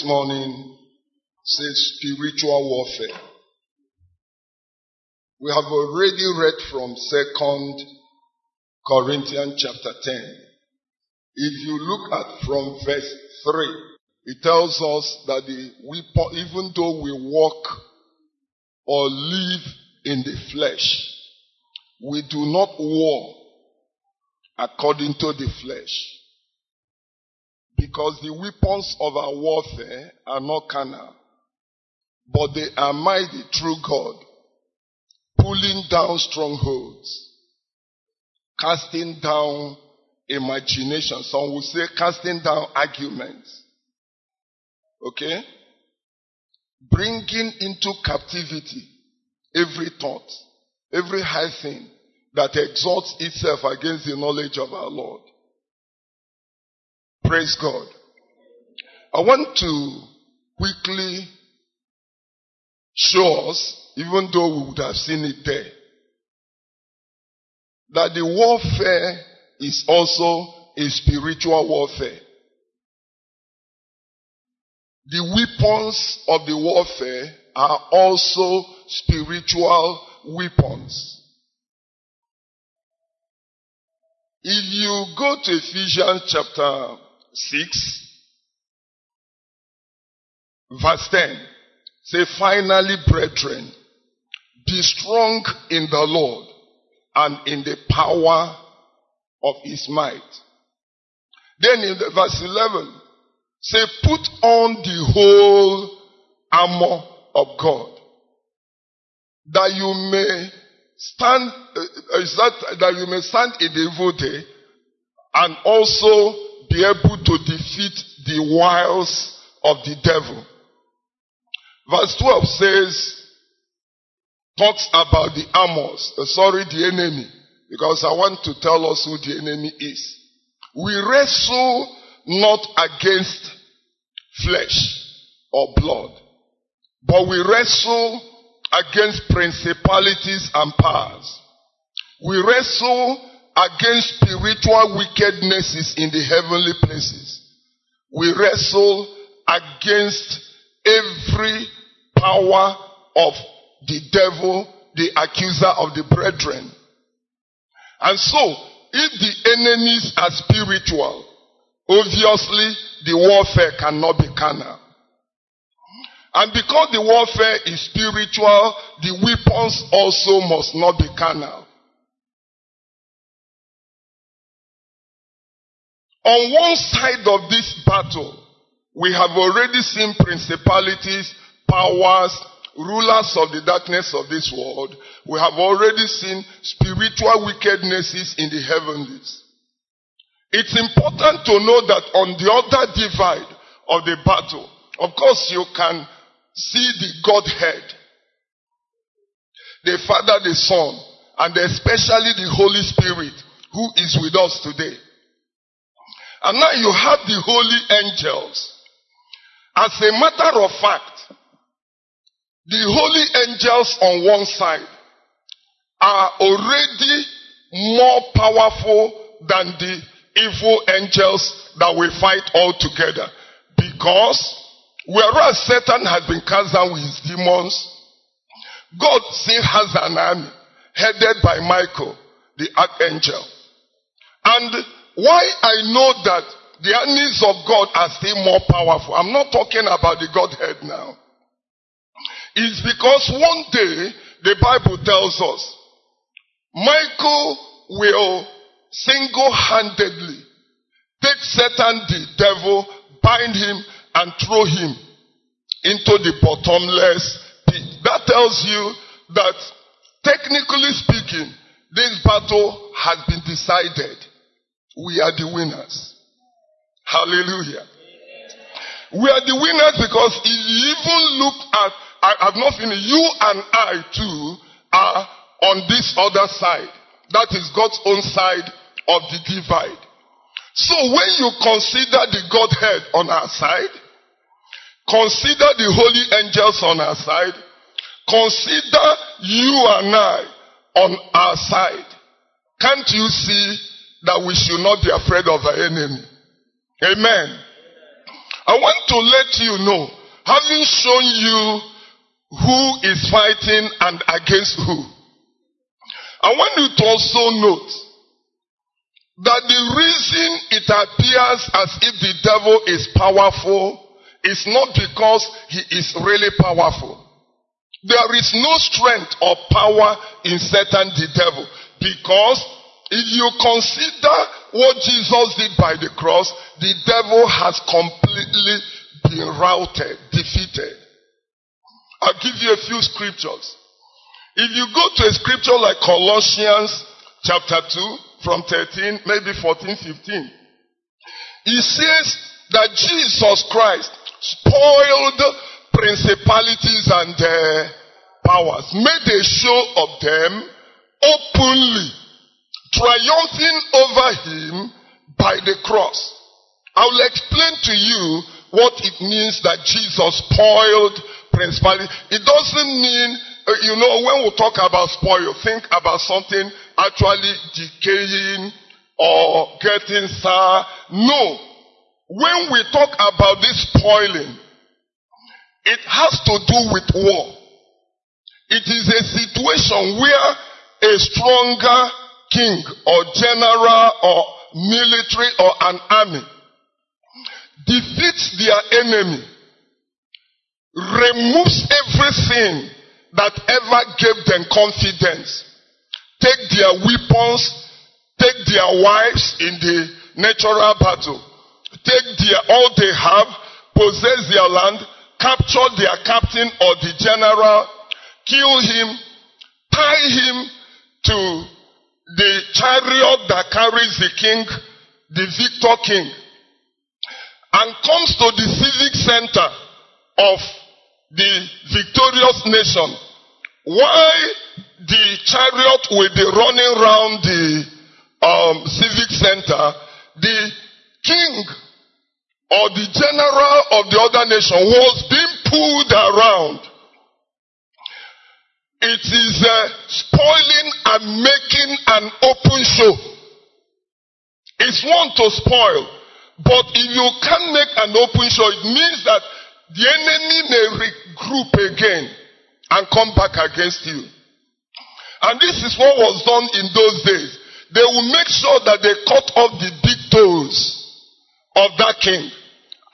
this morning says spiritual warfare. We have already read from Second Corinthians chapter 10. If you look at from verse 3, it tells us that the weapon, even though we walk or live in the flesh, we do not war according to the flesh. Because the weapons of our warfare are not carnal, but they are mighty through God, pulling down strongholds, casting down imagination. Some will say casting down arguments. Okay? Bringing into captivity every thought, every high thing that exalts itself against the knowledge of our Lord. Praise God. I want to quickly show us, even though we would have seen it there, that the warfare is also a spiritual warfare. The weapons of the warfare are also spiritual weapons. If you go to Ephesians chapter 6, verse 10, say, finally, brethren, be strong in the Lord and in the power of his might. Then in the verse 11, say, put on the whole armor of God that you may stand, uh, is that, that you may stand in the evil day and also be able to defeat the wiles of the devil. Verse 12 says, talks about the armors, uh, sorry, the enemy, because I want to tell us who the enemy is. We wrestle not against flesh or blood, but we wrestle against principalities and powers. We wrestle against spiritual wickednesses in the heavenly places. We wrestle against every power of the devil, the accuser of the brethren. And so, if the enemies are spiritual, obviously the warfare cannot be carnal. And because the warfare is spiritual, the weapons also must not be carnal. On one side of this battle, we have already seen principalities, powers, rulers of the darkness of this world. We have already seen spiritual wickednesses in the heavenlies. It's important to know that on the other divide of the battle, of course you can see the Godhead, the Father, the Son, and especially the Holy Spirit who is with us today. And now you have the holy angels. As a matter of fact, the holy angels on one side are already more powerful than the evil angels that we fight all together. Because whereas Satan has been cast down with his demons, God still has an army headed by Michael, the archangel. And why I know that the armies of God are still more powerful, I'm not talking about the Godhead now, It's because one day the Bible tells us Michael will single-handedly take Satan the devil, bind him and throw him into the bottomless pit. That tells you that technically speaking, this battle has been decided. We are the winners. Hallelujah. We are the winners because even look at, I have not finished, you and I too are on this other side. That is God's own side of the divide. So when you consider the Godhead on our side, consider the holy angels on our side, consider you and I on our side, can't you see that we should not be afraid of our enemy? Amen. I want to let you know, having shown you who is fighting and against who, I want you to also note that the reason it appears as if the devil is powerful is not because he is really powerful. There is no strength or power in Satan the devil because if you consider what Jesus did by the cross, the devil has completely been routed, defeated. I'll give you a few scriptures. If you go to a scripture like Colossians chapter 2 from 13, maybe 14, 15, it says that Jesus Christ spoiled principalities and uh, powers, made a show of them openly, triumphing over him by the cross. I will explain to you what it means that Jesus spoiled principality. It doesn't mean, uh, you know, when we talk about spoil, think about something actually decaying or getting sour. No. When we talk about this spoiling, it has to do with war. It is a situation where a stronger king or general or military or an army defeats their enemy, removes everything that ever gave them confidence, take their weapons, take their wives in the natural battle, take their all they have, possess their land, capture their captain or the general, kill him, tie him to the chariot that carries the king, the victor king, and comes to the civic center of the victorious nation. Why the chariot will be running around the um, civic center, the king or the general of the other nation was being pulled around. It is uh, spoiling and making an open show. It's one to spoil. But if you can't make an open show, it means that the enemy may regroup again and come back against you. And this is what was done in those days. They will make sure that they cut off the big toes of that king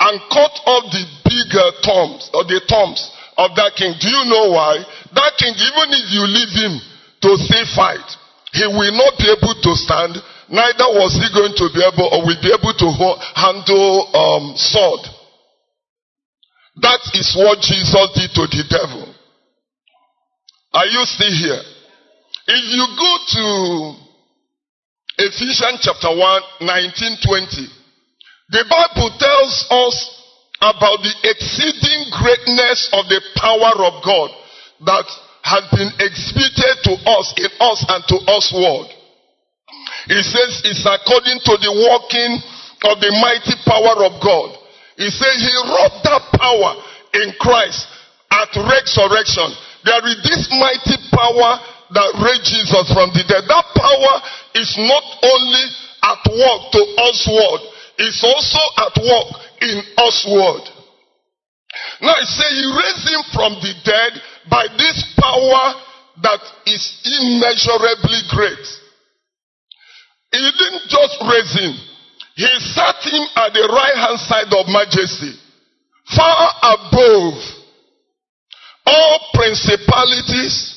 and cut off the bigger thumbs or the thumbs of that king. Do you know why? That king, even if you leave him to say fight, he will not be able to stand. Neither was he going to be able or will be able to handle um, sword. That is what Jesus did to the devil. Are you still here? If you go to Ephesians chapter 1, 19, 20, the Bible tells us about the exceeding greatness of the power of God that has been exhibited to us in us and to us world. It says it's according to the working of the mighty power of God. He says he wrought that power in Christ at resurrection. There is this mighty power that raised Jesus from the dead. That power is not only at work to us world, it's also at work in us world. Now it says he raised him from the dead by this power that is immeasurably great. He didn't just raise him. He sat him at the right hand side of majesty, far above all principalities,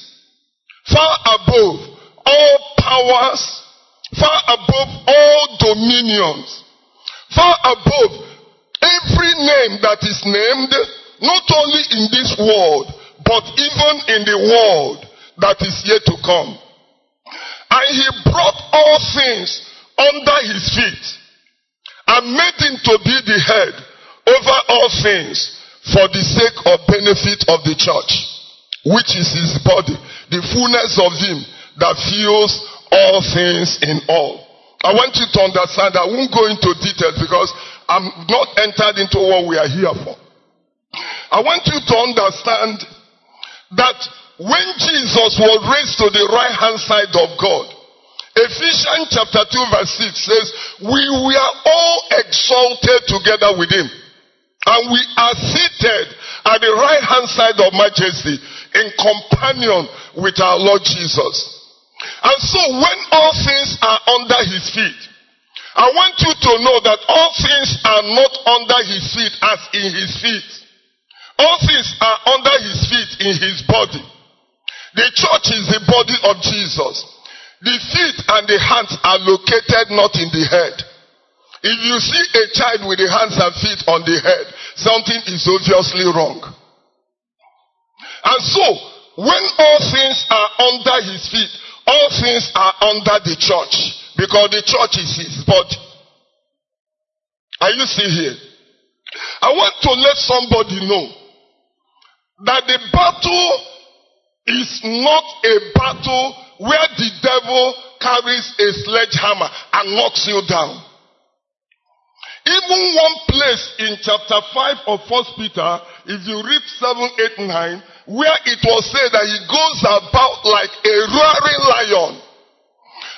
far above all powers, far above all dominions, far above every name that is named, not only in this world, but even in the world that is yet to come. And he brought all things under his feet and made him to be the head over all things for the sake of benefit of the church, which is his body, the fullness of him that fills all things in all. I want you to understand, I won't go into details because I'm not entered into what we are here for. I want you to understand that when Jesus was raised to the right hand side of God, Ephesians chapter 2 verse 6 says, we were all exalted together with him. And we are seated at the right hand side of majesty in companion with our Lord Jesus. And so when all things are under his feet, I want you to know that all things are not under his feet as in his feet. All things are under his feet in his body. The church is the body of Jesus. The feet and the hands are located not in the head. If you see a child with the hands and feet on the head, something is obviously wrong. And so, when all things are under his feet, all things are under the church. Because the church is his body. Are you still here? I want to let somebody know that the battle is not a battle where the devil carries a sledgehammer and knocks you down. Even one place in chapter 5 of First Peter, if you read 7, 8, 9, where it was said that he goes about like a roaring lion.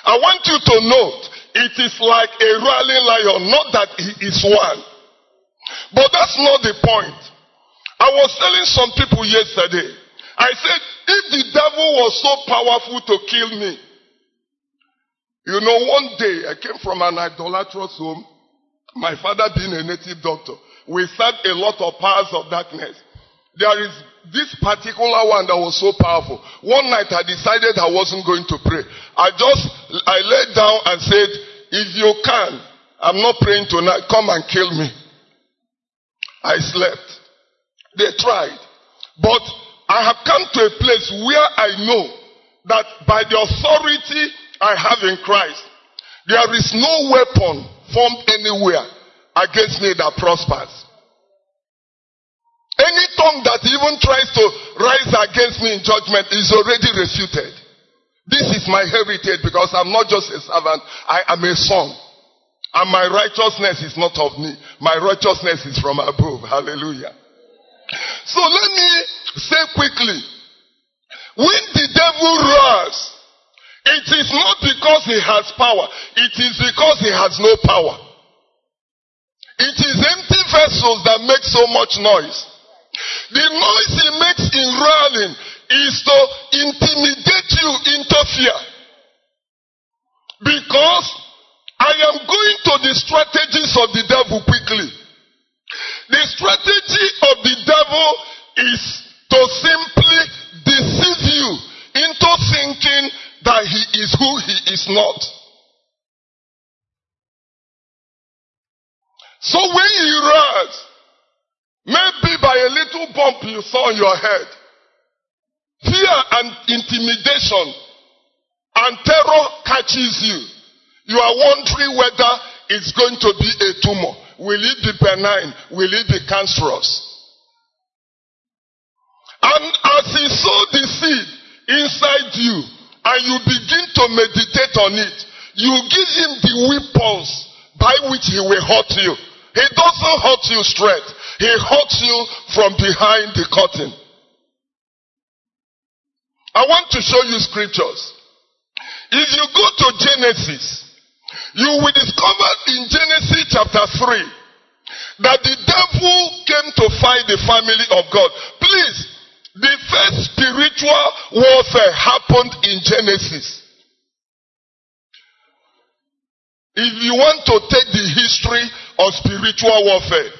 I want you to note, it is like a roaring lion, not that he is one. But that's not the point. I was telling some people yesterday, I said, if the devil was so powerful to kill me, you know, one day I came from an idolatrous home, my father being a native doctor. We served a lot of powers of darkness. There is this particular one that was so powerful. One night I decided I wasn't going to pray. I just, I laid down and said, if you can, I'm not praying tonight, come and kill me. I slept. They tried. But I have come to a place where I know that by the authority I have in Christ, there is no weapon formed anywhere against me that prospers. Any tongue that even tries to rise against me in judgment is already refuted. This is my heritage because I'm not just a servant, I am a son. And my righteousness is not of me. My righteousness is from above. Hallelujah. So let me say quickly. When the devil roars, it is not because he has power. It is because he has no power. It is empty vessels that make so much noise. The noise he makes in roaring is to intimidate you into fear. Because I am going to the strategies of the devil quickly. The strategy of the devil is to simply deceive you into thinking that he is who he is not. So when he roars, maybe by a little bump you saw on your head, fear and intimidation and terror catches you. You are wondering whether it's going to be a tumor. Will it be benign? Will it be cancerous? And as he sowed the seed inside you, and you begin to meditate on it, you give him the weapons by which he will hurt you. He doesn't hurt you straight. He hurts you from behind the curtain. I want to show you scriptures. If you go to Genesis, you will discover in Genesis chapter 3 that the devil came to fight the family of God. Please, the first spiritual warfare happened in Genesis. If you want to take the history of spiritual warfare,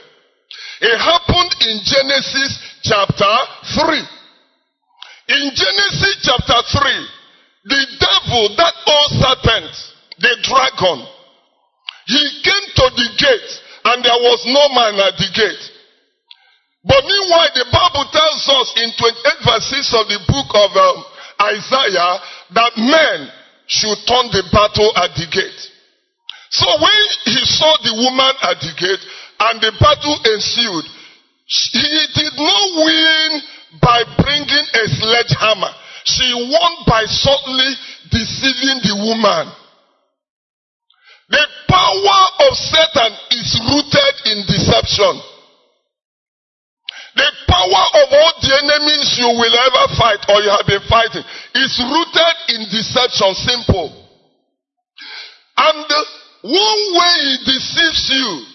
it happened in Genesis chapter 3. In Genesis chapter 3, the devil, that old serpent, the dragon, he came to the gate and there was no man at the gate. But meanwhile, the Bible tells us in 28 verses of the book of um, Isaiah that men should turn the battle at the gate. So when he saw the woman at the gate and the battle ensued, he did not win by bringing a sledgehammer. She won by subtly deceiving the woman. The power of Satan is rooted in deception. The power of all the enemies you will ever fight or you have been fighting is rooted in deception. Simple. And one way he deceives you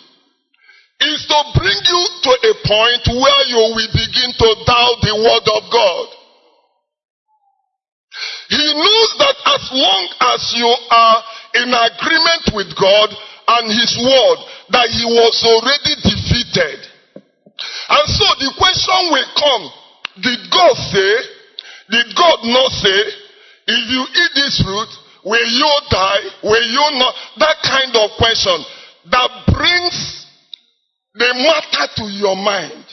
is to bring you to a point where you will begin to doubt the word of God. He knows that as long as you are in agreement with God and His word, that He was already defeated. And so the question will come, did God say, did God not say, if you eat this fruit, will you die? Will you not? That kind of question that brings the matter to your mind.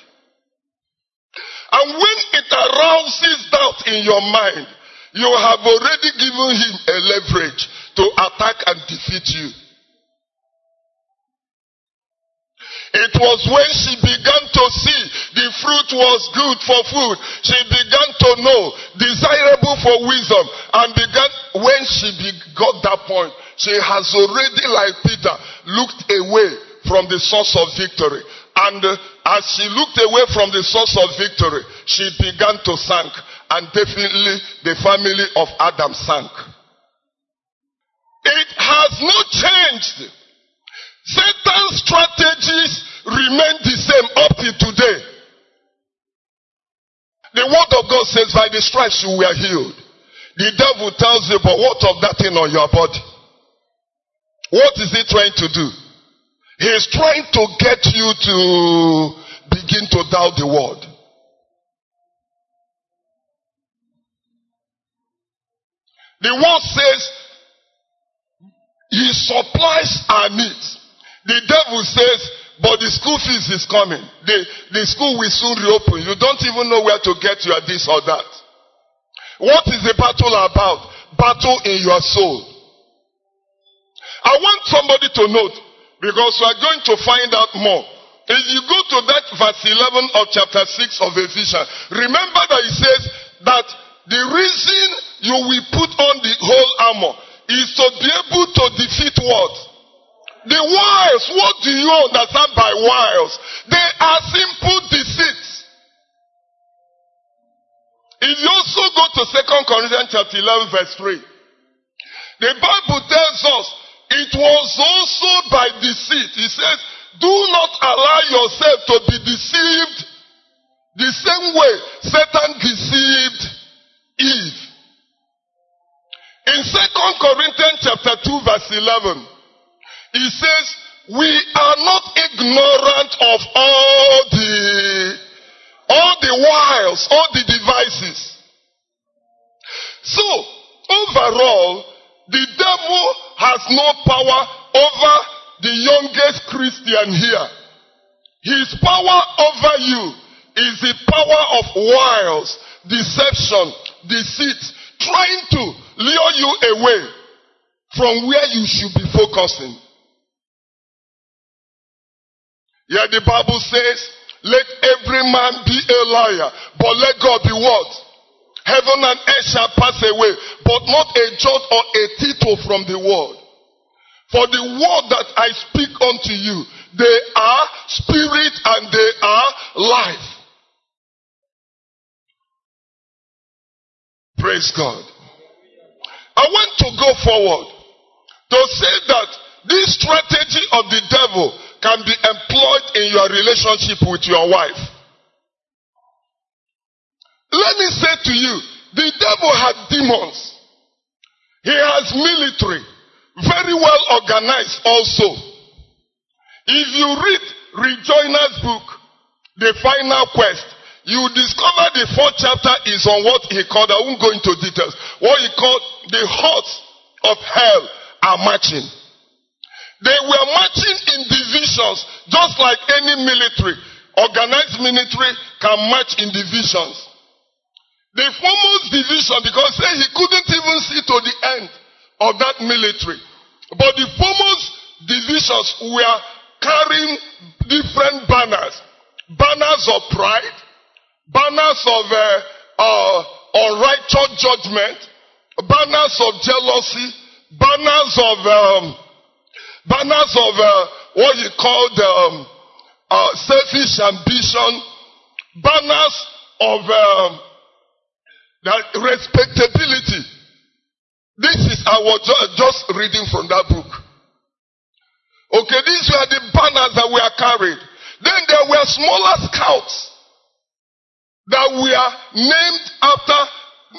And when it arouses doubt in your mind, you have already given him a leverage to attack and defeat you. It was when she began to see the fruit was good for food. She began to know desirable for wisdom and began when she got that point, she has already like Peter looked away from the source of victory. And uh, as she looked away from the source of victory, she began to sink. And definitely the family of Adam sank. It has not changed. Satan's strategies remain the same up till today. The word of God says, by the stripes you were healed. The devil tells you, but what of that thing on your body? What is he trying to do? He is trying to get you to begin to doubt the word. The word says, He supplies our needs. The devil says, but the school fees is coming. The, the school will soon reopen. You don't even know where to get your this or that. What is the battle about? Battle in your soul. I want somebody to note, because we are going to find out more. If you go to that verse 11 of chapter 6 of Ephesians, remember that it says that the reason you will put on the whole armor is to be able to defeat what? The wiles, what do you understand by wiles? They are simple deceits. If you also go to 2 Corinthians chapter 11 verse 3, the Bible tells us it was also by deceit. He says, do not allow yourself to be deceived the same way Satan deceived Eve. In 2 Corinthians chapter 2 verse 11, he says, we are not ignorant of all the, all the wiles, all the devices. So, overall, the devil has no power over the youngest Christian here. His power over you is the power of wiles, deception, deceit, trying to lure you away from where you should be focusing. Yeah, the Bible says, let every man be a liar, but let God be what? Heaven and earth shall pass away, but not a jot or a tittle from the word. For the word that I speak unto you, they are spirit and they are life. Praise God. I want to go forward to say that this strategy of the devil can be employed in your relationship with your wife. Let me say to you, the devil had demons. He has military, very well organized also. If you read Rick Joyner's book, The Final Quest, you discover the fourth chapter is on what he called, I won't go into details, what he called the hordes of hell are marching. They were marching in divisions, just like any military. Organized military can march in divisions. The foremost division, because say he couldn't even see to the end of that military. But the foremost divisions were carrying different banners. Banners of pride, banners of uh, uh, unrighteous judgment, banners of jealousy, banners of um, Banners of uh, what you call um, uh, selfish ambition, banners of um, that respectability. This is I was just reading from that book. Okay, these were the banners that were carried. Then there were smaller scouts that were named after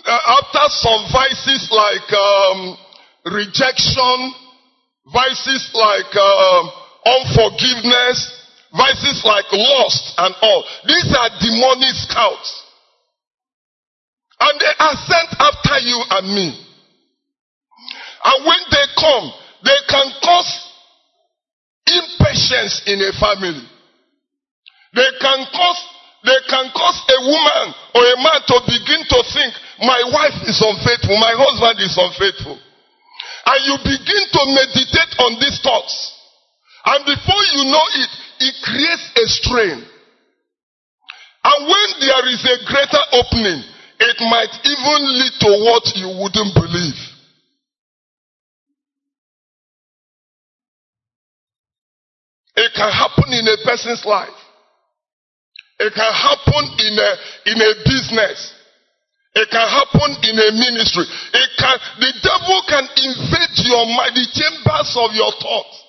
uh, after some vices like um, rejection, vices like um, unforgiveness, vices like lust and all. These are demonic scouts. And they are sent after you and me. And when they come, they can cause impatience in a family. They can cause they can cause a woman or a man to begin to think, my wife is unfaithful, my husband is unfaithful. And you begin to meditate on these thoughts. And before you know it, it creates a strain. And when there is a greater opening, it might even lead to what you wouldn't believe. It can happen in a person's life. It can happen in a, in a business. It can happen in a ministry. It can, the devil can invade your mind, the chambers of your thoughts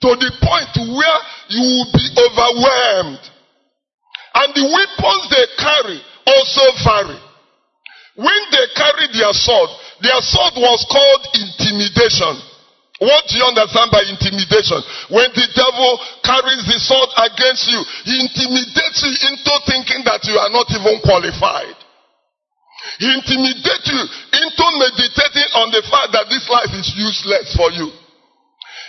to the point where you will be overwhelmed. And the weapons they carry also vary. When they carried their sword, their sword was called intimidation. What do you understand by intimidation? When the devil carries the sword against you, he intimidates you into thinking that you are not even qualified. He intimidates you into meditating on the fact that this life is useless for you.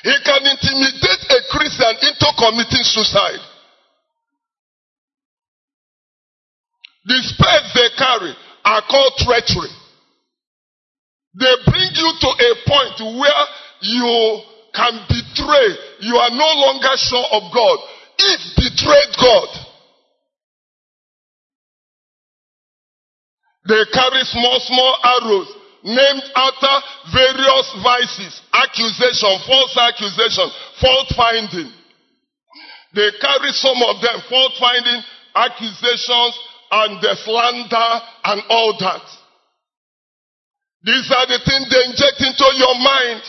He can intimidate a Christian into committing suicide. The spells they carry are called treachery. They bring you to a point where you can betray. You are no longer sure of God. If betrayed God. They carry small, small arrows named after various vices, accusation, false accusation, fault finding. They carry some of them, fault finding, accusations, and the slander, and all that. These are the things they inject into your mind.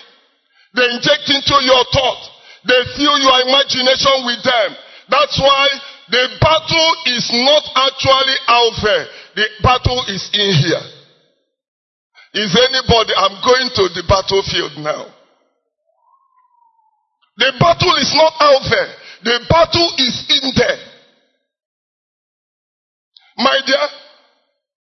They inject into your thought. They fill your imagination with them. That's why the battle is not actually out there. The battle is in here. Is anybody, I'm going to the battlefield now. The battle is not out there. The battle is in there. My dear,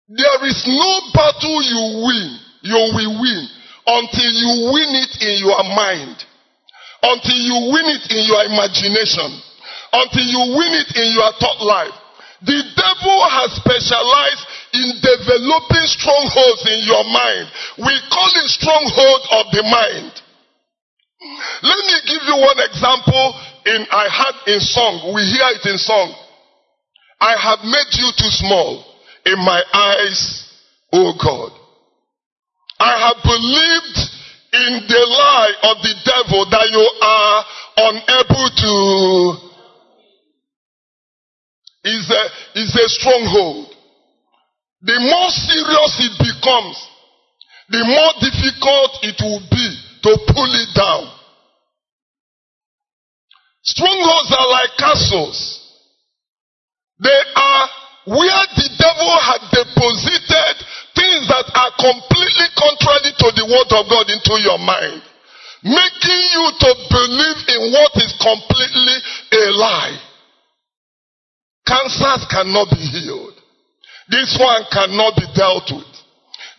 there is no battle you win, you will win until you win it in your mind, until you win it in your imagination, until you win it in your thought life. The devil has specialized in developing strongholds in your mind. We call it stronghold of the mind. Let me give you one example in I had in song. We hear it in song. I have made you too small in my eyes, O God. I have believed in the lie of the devil that you are unable to is a, is a stronghold. The more serious it becomes, the more difficult it will be to pull it down. Strongholds are like castles. They are where the devil had deposited things that are completely contrary to the word of God into your mind. Making you to believe in what is completely a lie. Cancers cannot be healed. This one cannot be dealt with.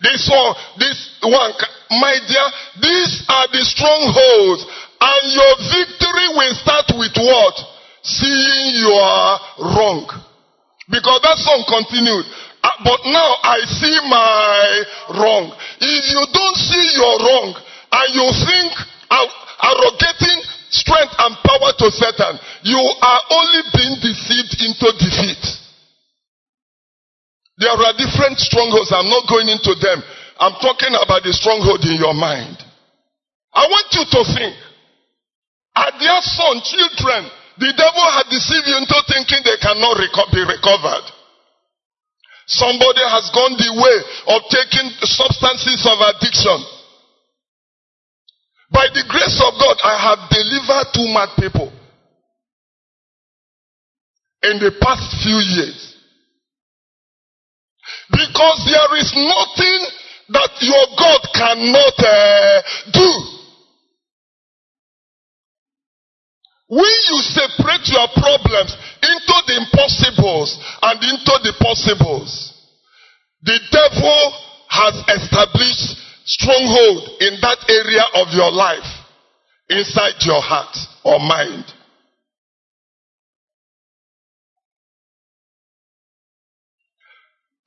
This one, this one, my dear, these are the strongholds. And your victory will start with what? Seeing you are wrong. Because that song continued. Uh, but now I see my wrong. If you don't see your wrong and you think arrogating strength and power to Satan, you are only being deceived into defeat. There are different strongholds. I'm not going into them. I'm talking about the stronghold in your mind. I want you to think. Are their son, children, the devil had deceived you into thinking they cannot reco- be recovered. Somebody has gone the way of taking substances of addiction. By the grace of God, I have delivered two mad people. in the past few years. Because there is nothing that your God cannot uh, do. When you separate your problems into the impossibles and into the possibles, the devil has established stronghold in that area of your life, inside your heart or mind.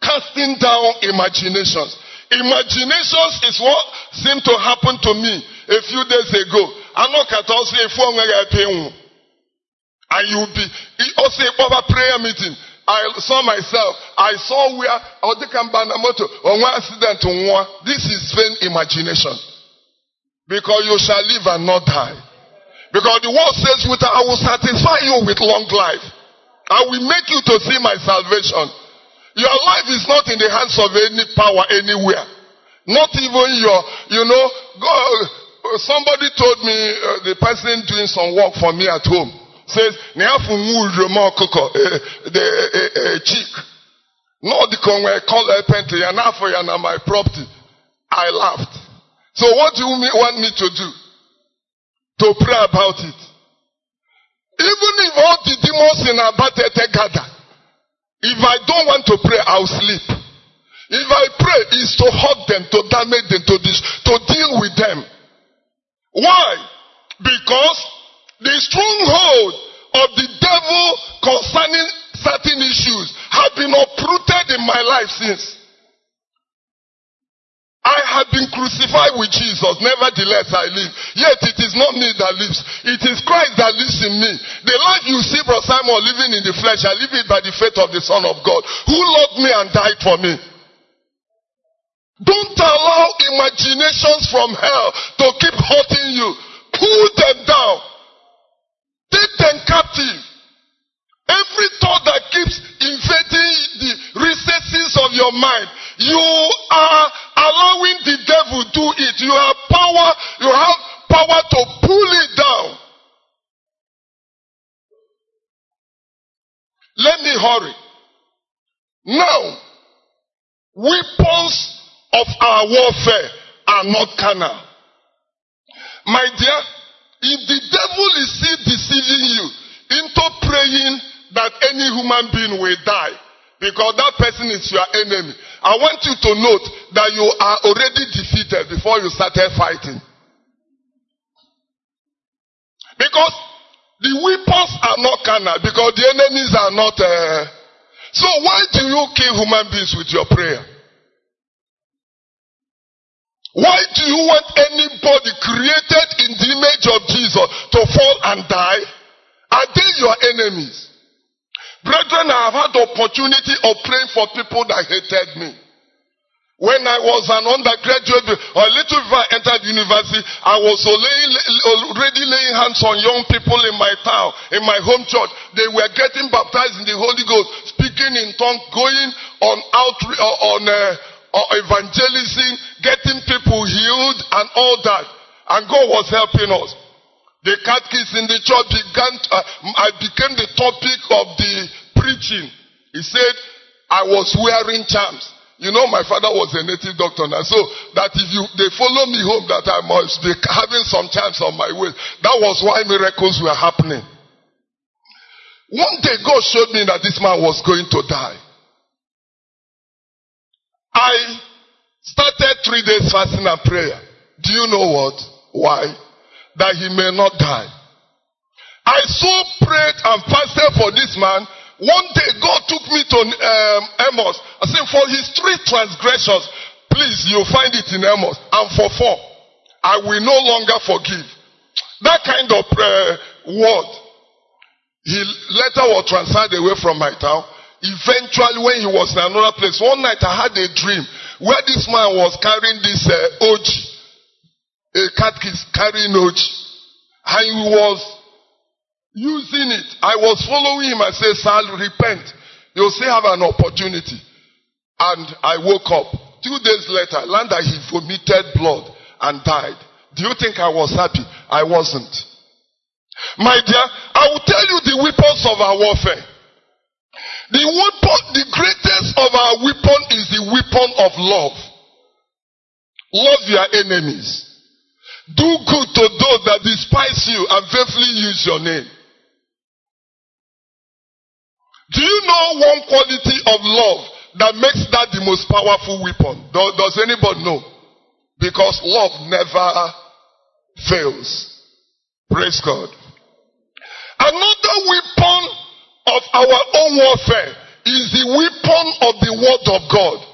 Casting down imaginations. Imaginations is what seemed to happen to me a few days ago. I know also a phone and you'll be also a prayer meeting. I saw myself. I saw where Odikambanamoto or one accident one. This is vain imagination. Because you shall live and not die. Because the word says, with I will satisfy you with long life. I will make you to see my salvation. Your life is not in the hands of any power anywhere. Not even your, you know, God, somebody told me, uh, the person doing some work for me at home says, Neafu mu koko, eh, the eh, eh, chick. No, the conway call a penty and for my property. I laughed. So what do you want me to do? To pray about it. Even if all the demons in Abatete gather, if I don't want to pray, I'll sleep. If I pray, it's to hurt them, to damage them, to, dis- to deal with them. Why? Because the stronghold of the devil concerning certain issues have been uprooted in my life since. I have been crucified with Jesus. Nevertheless, I live. Yet it is not me that lives. It is Christ that lives in me. The life you see, Brother Simon, living in the flesh, I live it by the faith of the Son of God, who loved me and died for me. Don't allow imaginations from hell to keep your mind, you are allowing the devil do it. You have power, you have power to pull it down. Let me hurry. Now, weapons of our warfare are not carnal. My dear, if the devil is still deceiving you into praying that any human being will die, because that person is your enemy. I want you to note that you are already defeated before you started fighting. Because the weapons are not carnal, because the enemies are not. Uh... so why do you kill human beings with your prayer? Why do you want anybody created in the image of Jesus to fall and die? Are they your enemies? Brethren, I have had the opportunity of praying for people that hated me. When I was an undergraduate, or a little before I entered university, I was already laying hands on young people in my town, in my home church. They were getting baptized in the Holy Ghost, speaking in tongues, going on outreach, on uh, evangelism, getting people healed, and all that. And God was helping us. The catechist in the church began, to, uh, I became the topic of the preaching. He said, I was wearing charms. You know, my father was a native doctor now, so that if you, they follow me home that I must be having some charms on my waist. That was why miracles were happening. One day God showed me that this man was going to die. I started three days fasting and prayer. Do you know what? Why? That he may not die. I so prayed and fasted for this man. One day God took me to um, Amos. I said, for his three transgressions, please, you'll find it in Amos. And for four, I will no longer forgive. That kind of uh, word. He later was transferred away from my town. Eventually, when he was in another place, one night I had a dream where this man was carrying this uh, a catechist carrying notes. I was using it. I was following him. I said, Sal, repent. You'll still have an opportunity. And I woke up. Two days later, learned that he vomited blood and died. Do you think I was happy? I wasn't. My dear, I will tell you the weapons of our warfare. The weapon, the greatest of our weapon is the weapon of love. Love your enemies. Do good to those that despise you and faithfully use your name. Do you know one quality of love that makes that the most powerful weapon? Does, anybody know? Because love never fails. Praise God. Another weapon of our own warfare is the weapon of the word of God.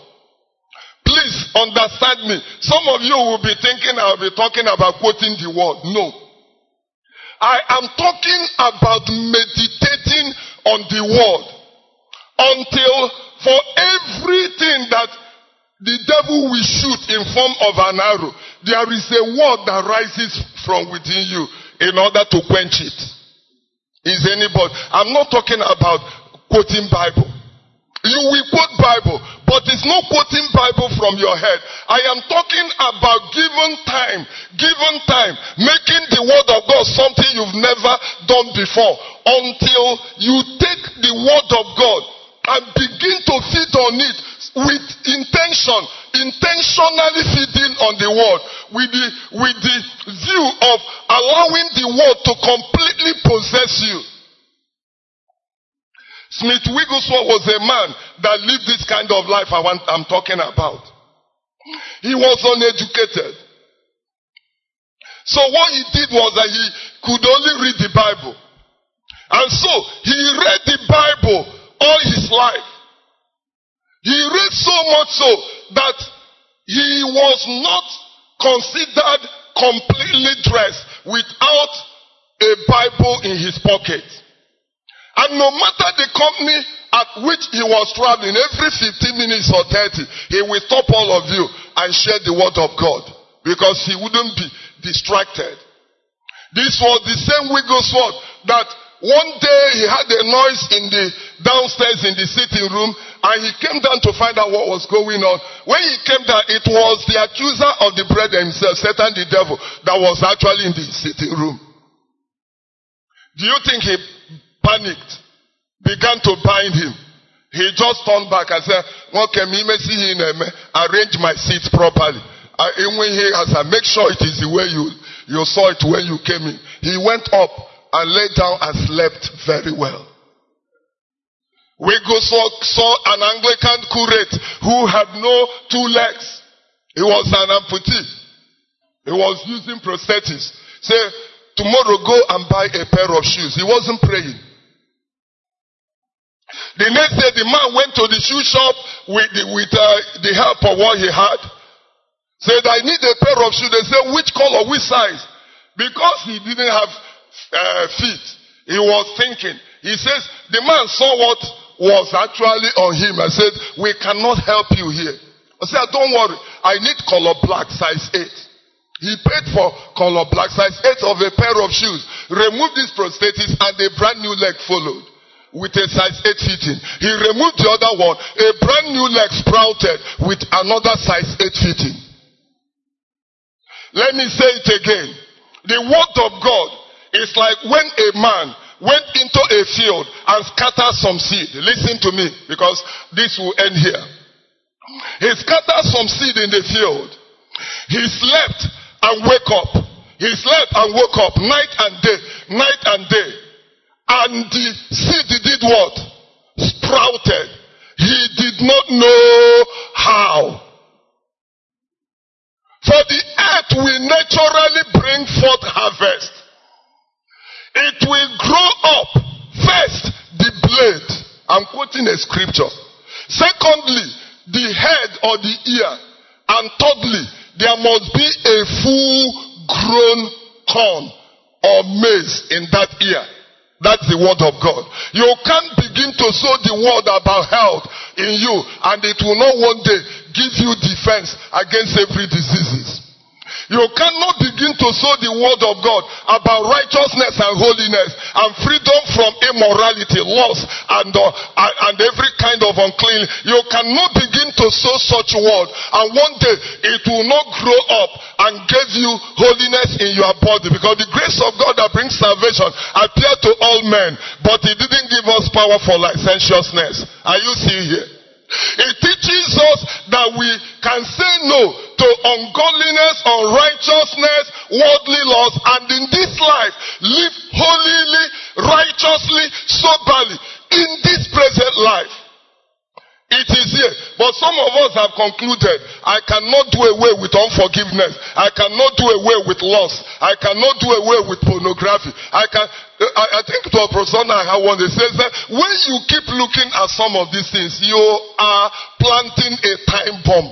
Understand me. Some of you will be thinking I'll be talking about quoting the word. No. I am talking about meditating on the word until for everything that the devil will shoot in form of an arrow, there is a word that rises from within you in order to quench it. Is anybody? I'm not talking about quoting Bible. You will quote Bible, but it's not quoting Bible from your head. I am talking about given time, given time, making the word of God something you've never done before until you take the word of God and begin to feed on it with intention, intentionally feeding on the word with the, with the view of allowing the word to completely possess you. Smith Wigglesworth was a man that lived this kind of life I want, I'm talking about. He was uneducated. So what he did was that he could only read the Bible. And so he read the Bible all his life. He read so much so that he was not considered completely dressed without a Bible in his pocket. And no matter the company at which he was traveling, every 15 minutes or 30, he will stop all of you and share the word of God because he wouldn't be distracted. This was the same Wigglesworth that one day he had a noise in the downstairs in the sitting room and he came down to find out what was going on. When he came down, it was the accuser of the brethren himself, Satan the devil, that was actually in the sitting room. Do you think he panicked, began to bind him. He just turned back and said, Okay, me see him arrange my seats properly. And when he has make sure it is the way you, you saw it when you came in. He went up and lay down and slept very well. We go saw, saw an Anglican curate who had no two legs. He was an amputee. He was using prosthetics. Say, tomorrow go and buy a pair of shoes. He wasn't praying. The next day, the man went to the shoe shop with the, with, uh, the help of what he had. Said, I need a pair of shoes. They said, which color, which size? Because he didn't have uh, feet, he was thinking. He says, the man saw what was actually on him and said, we cannot help you here. I said, don't worry. I need color black, size 8. He paid for color black, size 8 of a pair of shoes, removed his prosthetics, and a brand new leg followed with a size 8 fitting. He removed the other one. A brand new leg sprouted with another size 8 fitting. Let me say it again. The word of God is like when a man went into a field and scattered some seed. Listen to me because this will end here. He scattered some seed in the field. He slept and woke up. He slept and woke up night and day, night and day. And the seed did what? Sprouted. He did not know how. For the earth will naturally bring forth harvest. It will grow up. First, the blade. I'm quoting a scripture. Secondly, the head or the ear. And thirdly, there must be a full grown corn or maize in that ear. That's the word of God. You can't begin to sow the word about health in you and it will not one day give you defense against every diseases. You cannot begin to sow the word of God about righteousness and holiness and freedom from immorality, loss, and, uh, and every kind of unclean. You cannot begin to sow such word and one day it will not grow up and give you holiness in your body because the grace of God that brings salvation appeared to all men, but it didn't give us power for licentiousness. Are you seeing here? It teaches us that we can say no to ungodliness, unrighteousness, worldly laws, and in this life live holily, righteously, soberly in this present life. It is here. But some of us have concluded, I cannot do away with unforgiveness. I cannot do away with loss. I cannot do away with pornography. I can, I, I think it was Professor I have one that says that when you keep looking at some of these things, you are planting a time bomb.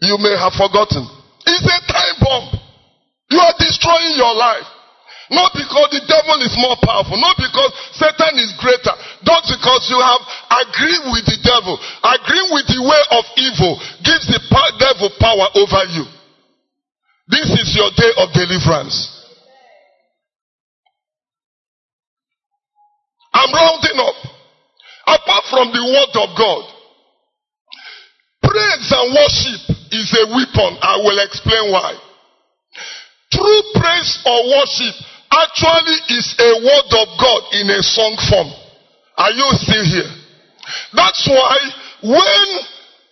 You may have forgotten. It's a time bomb. You are destroying your life. Not because the devil is more powerful, not because Satan is greater, not because you have agreed with the devil. Agreeing with the way of evil gives the devil power over you. This is your day of deliverance. I'm rounding up. Apart from the word of God, praise and worship is a weapon. I will explain why. True praise or worship actually is a word of God in a song form. Are you still here? That's why when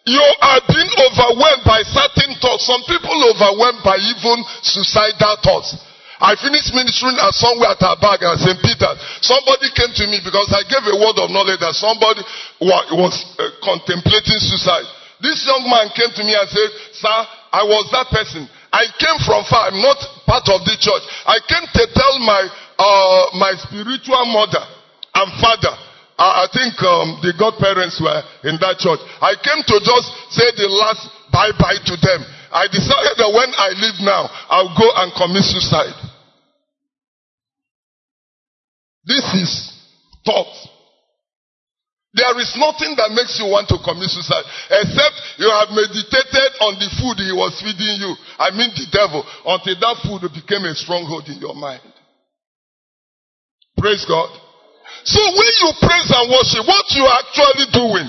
you are being overwhelmed by certain thoughts, some people overwhelmed by even suicidal thoughts. I finished ministering at somewhere at Abag and St. Peter. Somebody came to me because I gave a word of knowledge that somebody was uh, contemplating suicide. This young man came to me and said, Sir, I was that person. I came from far. I'm not part of the church. I came to tell my uh, my spiritual mother and father. Uh, I think um, the godparents were in that church. I came to just say the last bye bye to them. I decided that when I leave now, I'll go and commit suicide. This is thought. There is nothing that makes you want to commit suicide except you have meditated on the food he was feeding you. I mean the devil until that food became a stronghold in your mind. Praise God. So when you praise and worship, what you are actually doing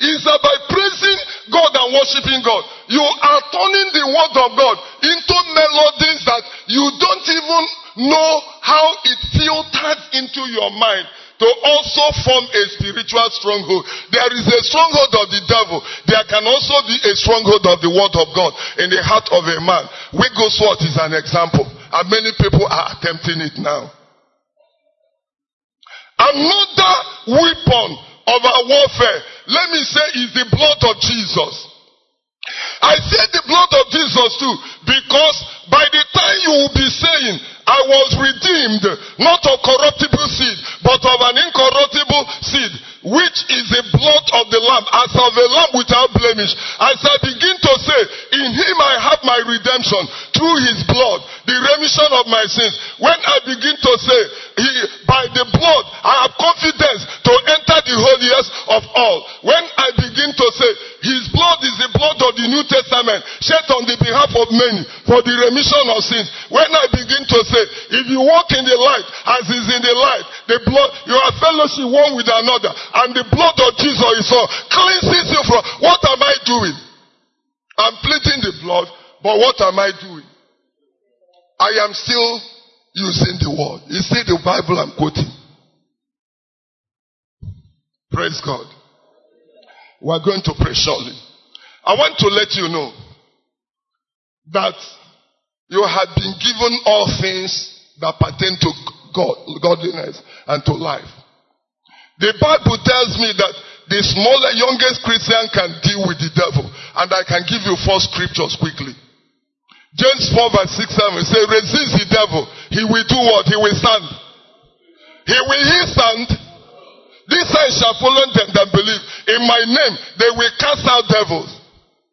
is that by praising God and worshiping God, you are turning the word of God into melodies that you don't even know how it filters into your mind to also form a spiritual stronghold. There is a stronghold of the devil. There can also be a stronghold of the word of God in the heart of a man. Wigglesworth is an example. And many people are attempting it now. Another weapon of our warfare, let me say, is the blood of Jesus. I say the blood of Jesus too, because by the time you will be saying, I was redeemed, not of corruptible seed, but of an incorruptible seed, which is the blood of the Lamb, as of a lamb without blemish. As I begin to say, in him I have my redemption through his blood, the remission of my sins. When I begin to say, he, by the blood, I have confidence to enter the holiest of all. When I begin to say, his blood is the blood of the New Testament, shed on the behalf of many for the remission of sins. When I begin to say, if you walk in the light as is in the light, the blood, you are fellowship one with another, and the blood of Jesus is all cleanses you from what am I doing? I'm pleading the blood, but what am I doing? I am still using the word. You see the Bible I'm quoting. Praise God. We're going to pray shortly. I want to let you know that you have been given all things that pertain to God, godliness and to life. The Bible tells me that the smaller, youngest Christian can deal with the devil. And I can give you four scriptures quickly. James 4 verse 6 7 say, resist the devil. He will do what? He will stand. He will he stand. This sign shall follow them that believe. In my name, they will cast out devils.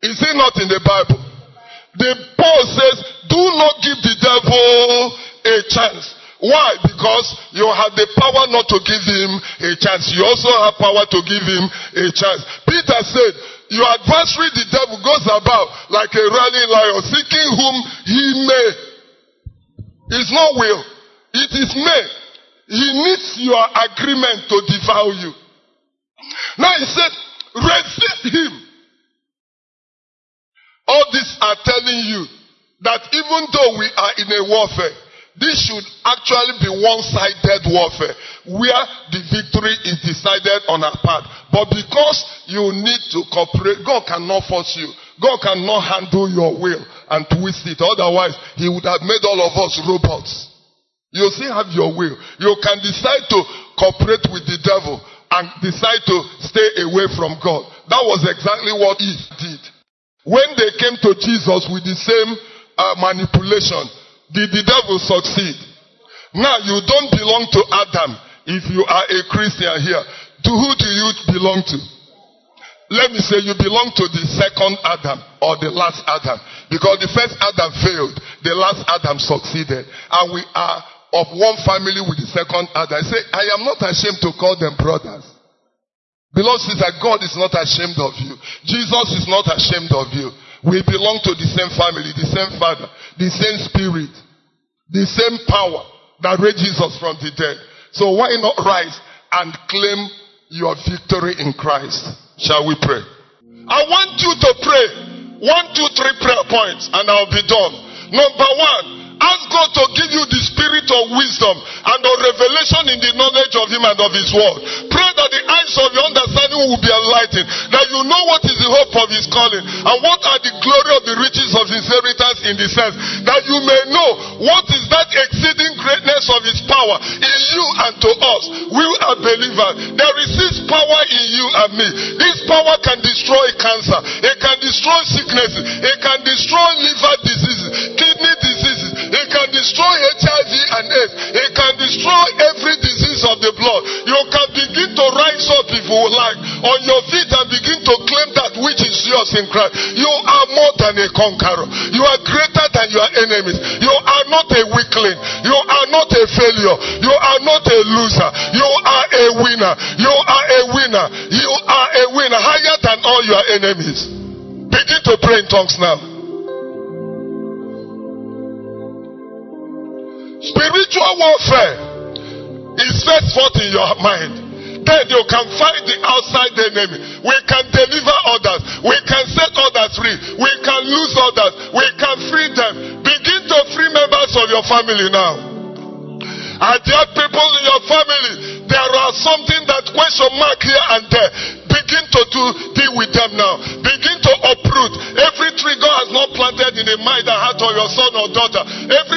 Is it not in the Bible? The Paul says, do not give the devil a chance. Why? Because you have the power not to give him a chance. You also have power to give him a chance. Peter said, Your adversary, the devil, goes about like a running lion, seeking whom he may. It's not will, it is may. He needs your agreement to devour you. Now he said, resist him. All these are telling you that even though we are in a warfare, this should actually be one-sided warfare where the victory is decided on our part. But because you need to cooperate, God cannot force you. God cannot handle your will and twist it. Otherwise, He would have made all of us robots. You still have your will. You can decide to cooperate with the devil and decide to stay away from God. That was exactly what he did. When they came to Jesus with the same uh, manipulation, did the devil succeed? Now you don't belong to Adam if you are a Christian here. To who do you belong to? Let me say you belong to the second Adam or the last Adam. Because the first Adam failed, the last Adam succeeded. And we are of one family with the second other. I say, I am not ashamed to call them brothers. Beloved sister, God is not ashamed of you. Jesus is not ashamed of you. We belong to the same family, the same father, the same spirit, the same power that raised Jesus from the dead. So why not rise and claim your victory in Christ? Shall we pray? I want you to pray one, two, three prayer points and I'll be done. Number one, Ask God to give you the spirit of wisdom and of revelation in the knowledge of Him and of His word. Pray that the eyes of your understanding will be enlightened, that you know what is the hope of His calling and what are the glory of the riches of His inheritance in the sense that you may know what is that exceeding greatness of His power in you and to us. We are believers. There is this power in you and me. This power can destroy cancer. It can destroy sicknesses. It can destroy liver diseases, kidney diseases. It can destroy HIV and AIDS. It can destroy every disease of the blood. You can begin to rise up if you like on your feet and begin to claim that which is yours in Christ. You are more than a conqueror. You are greater than your enemies. You are not a weakling. You are not a failure. You are not a loser. You are a winner. You are a winner. You are a winner higher than all your enemies. Begin to pray in tongues now. Spiritual warfare is first fought in your mind. Then you can fight the outside enemy. We can deliver others. We can set others free. We can lose others. We can free them. Begin to free members of your family now. Are there people in your family? There are something that question mark here and there. Begin to do deal with them now. Begin to uproot every tree God has not planted in the mind and heart of your son or daughter. Everything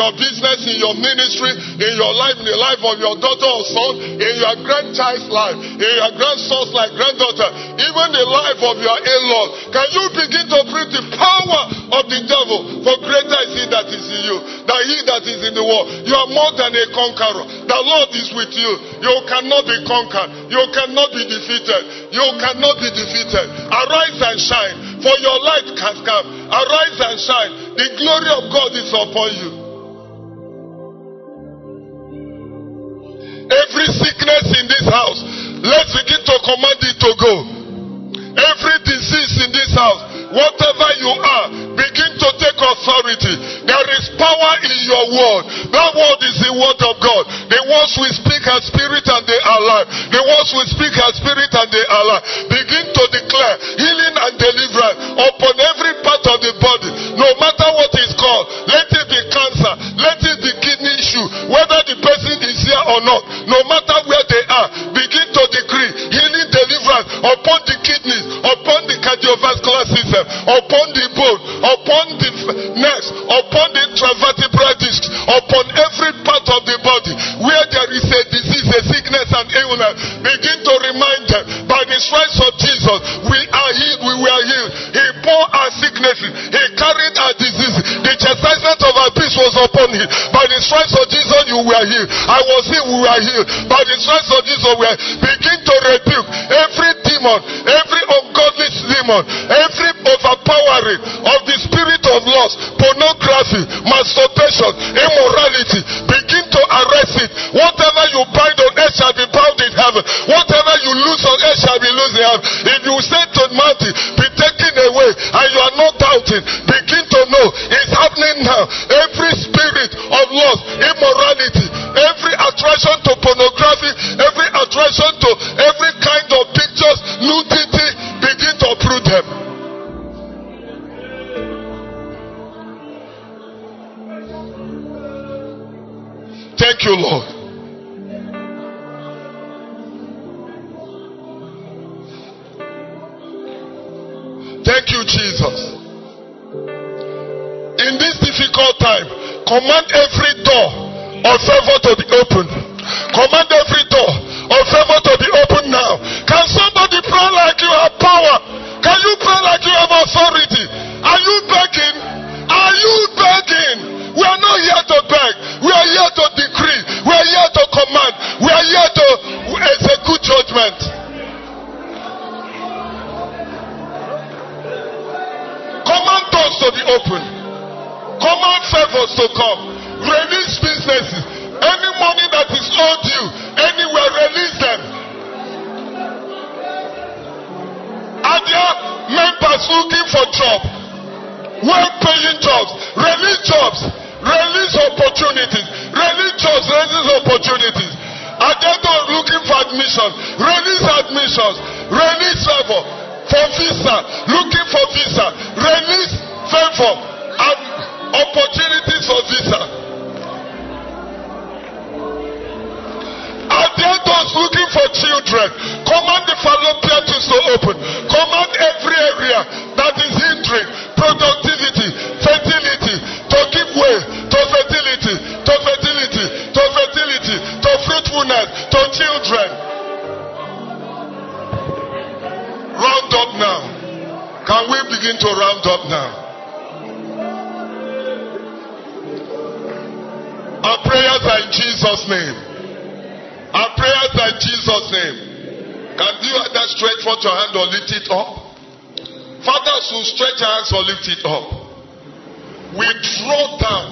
your business, in your ministry, in your life, in the life of your daughter or son, in your grandchild's life, in your grandson's life, granddaughter, even the life of your in-law. Can you begin to bring the power of the devil? For greater is he that is in you than he that is in the world. You are more than a conqueror. The Lord is with you. You cannot be conquered. You cannot be defeated. You cannot be defeated. Arise and shine, for your light has come. Arise and shine. The glory of God is upon you. Every sickness in this house, let's begin to command it to go. Every disease in this house, whatever you are, begin to take authority. There is power in your word. That word is the word of God. The words we speak are spirit and they are life. The words we speak are spirit and they are life. Begin to declare healing and deliverance upon every part of the body, no matter what is called. Let issue, whether the person is here or not, no matter where they are, begin to decree healing deliverance upon the kidneys, upon the cardiovascular system, upon the bone, upon the nerves, upon the intravertebral discs, upon every part of the body Was we were healed. By the stripes of Jesus, we begin to rebuke every demon, every ungodly demon, every overpowering of the spirit of lust, Command to come. Release businesses. Any money that is owed you, anywhere, release them. Are there members looking for job? Well-paying jobs. Release jobs. Release opportunities. Release jobs. Release opportunities. Are there those looking for admission? Release admissions. Release favor for visa. Looking for visa. Release favor opportunities for visa. Are there those looking for children? Command the fallopian tubes to open. Command every area that is hindering productivity, fertility, to give way to fertility, to fertility, to fertility, to fruitfulness, to children. Round up now. Can we begin to round up now? Our prayers are in Jesus' name. Our prayers are in Jesus' name. Can you either stretch forth your hand or lift it up? Fathers who stretch your hands or lift it up. We draw down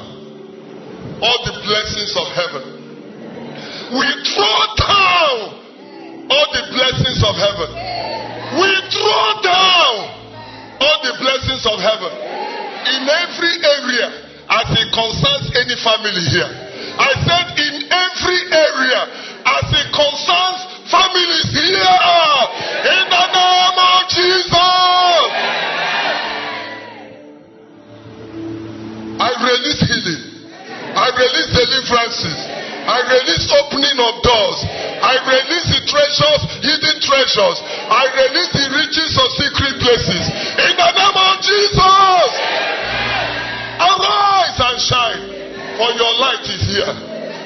all the blessings of heaven. We draw down all the blessings of heaven. We draw down all the blessings of heaven in every area as it concerns any family here. I said in every area as it concerns families here. In the name of Jesus. I release healing. I release deliverances. I release opening of doors. I release the treasures, hidden treasures. I release the riches of secret places. In the name of Jesus. Arise and shine, for your light is here.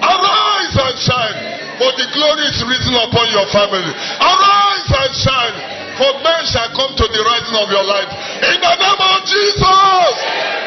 Arise and shine, for the glory is risen upon your family. Arise and shine, for men shall come to the rising of your light. In the name of Jesus.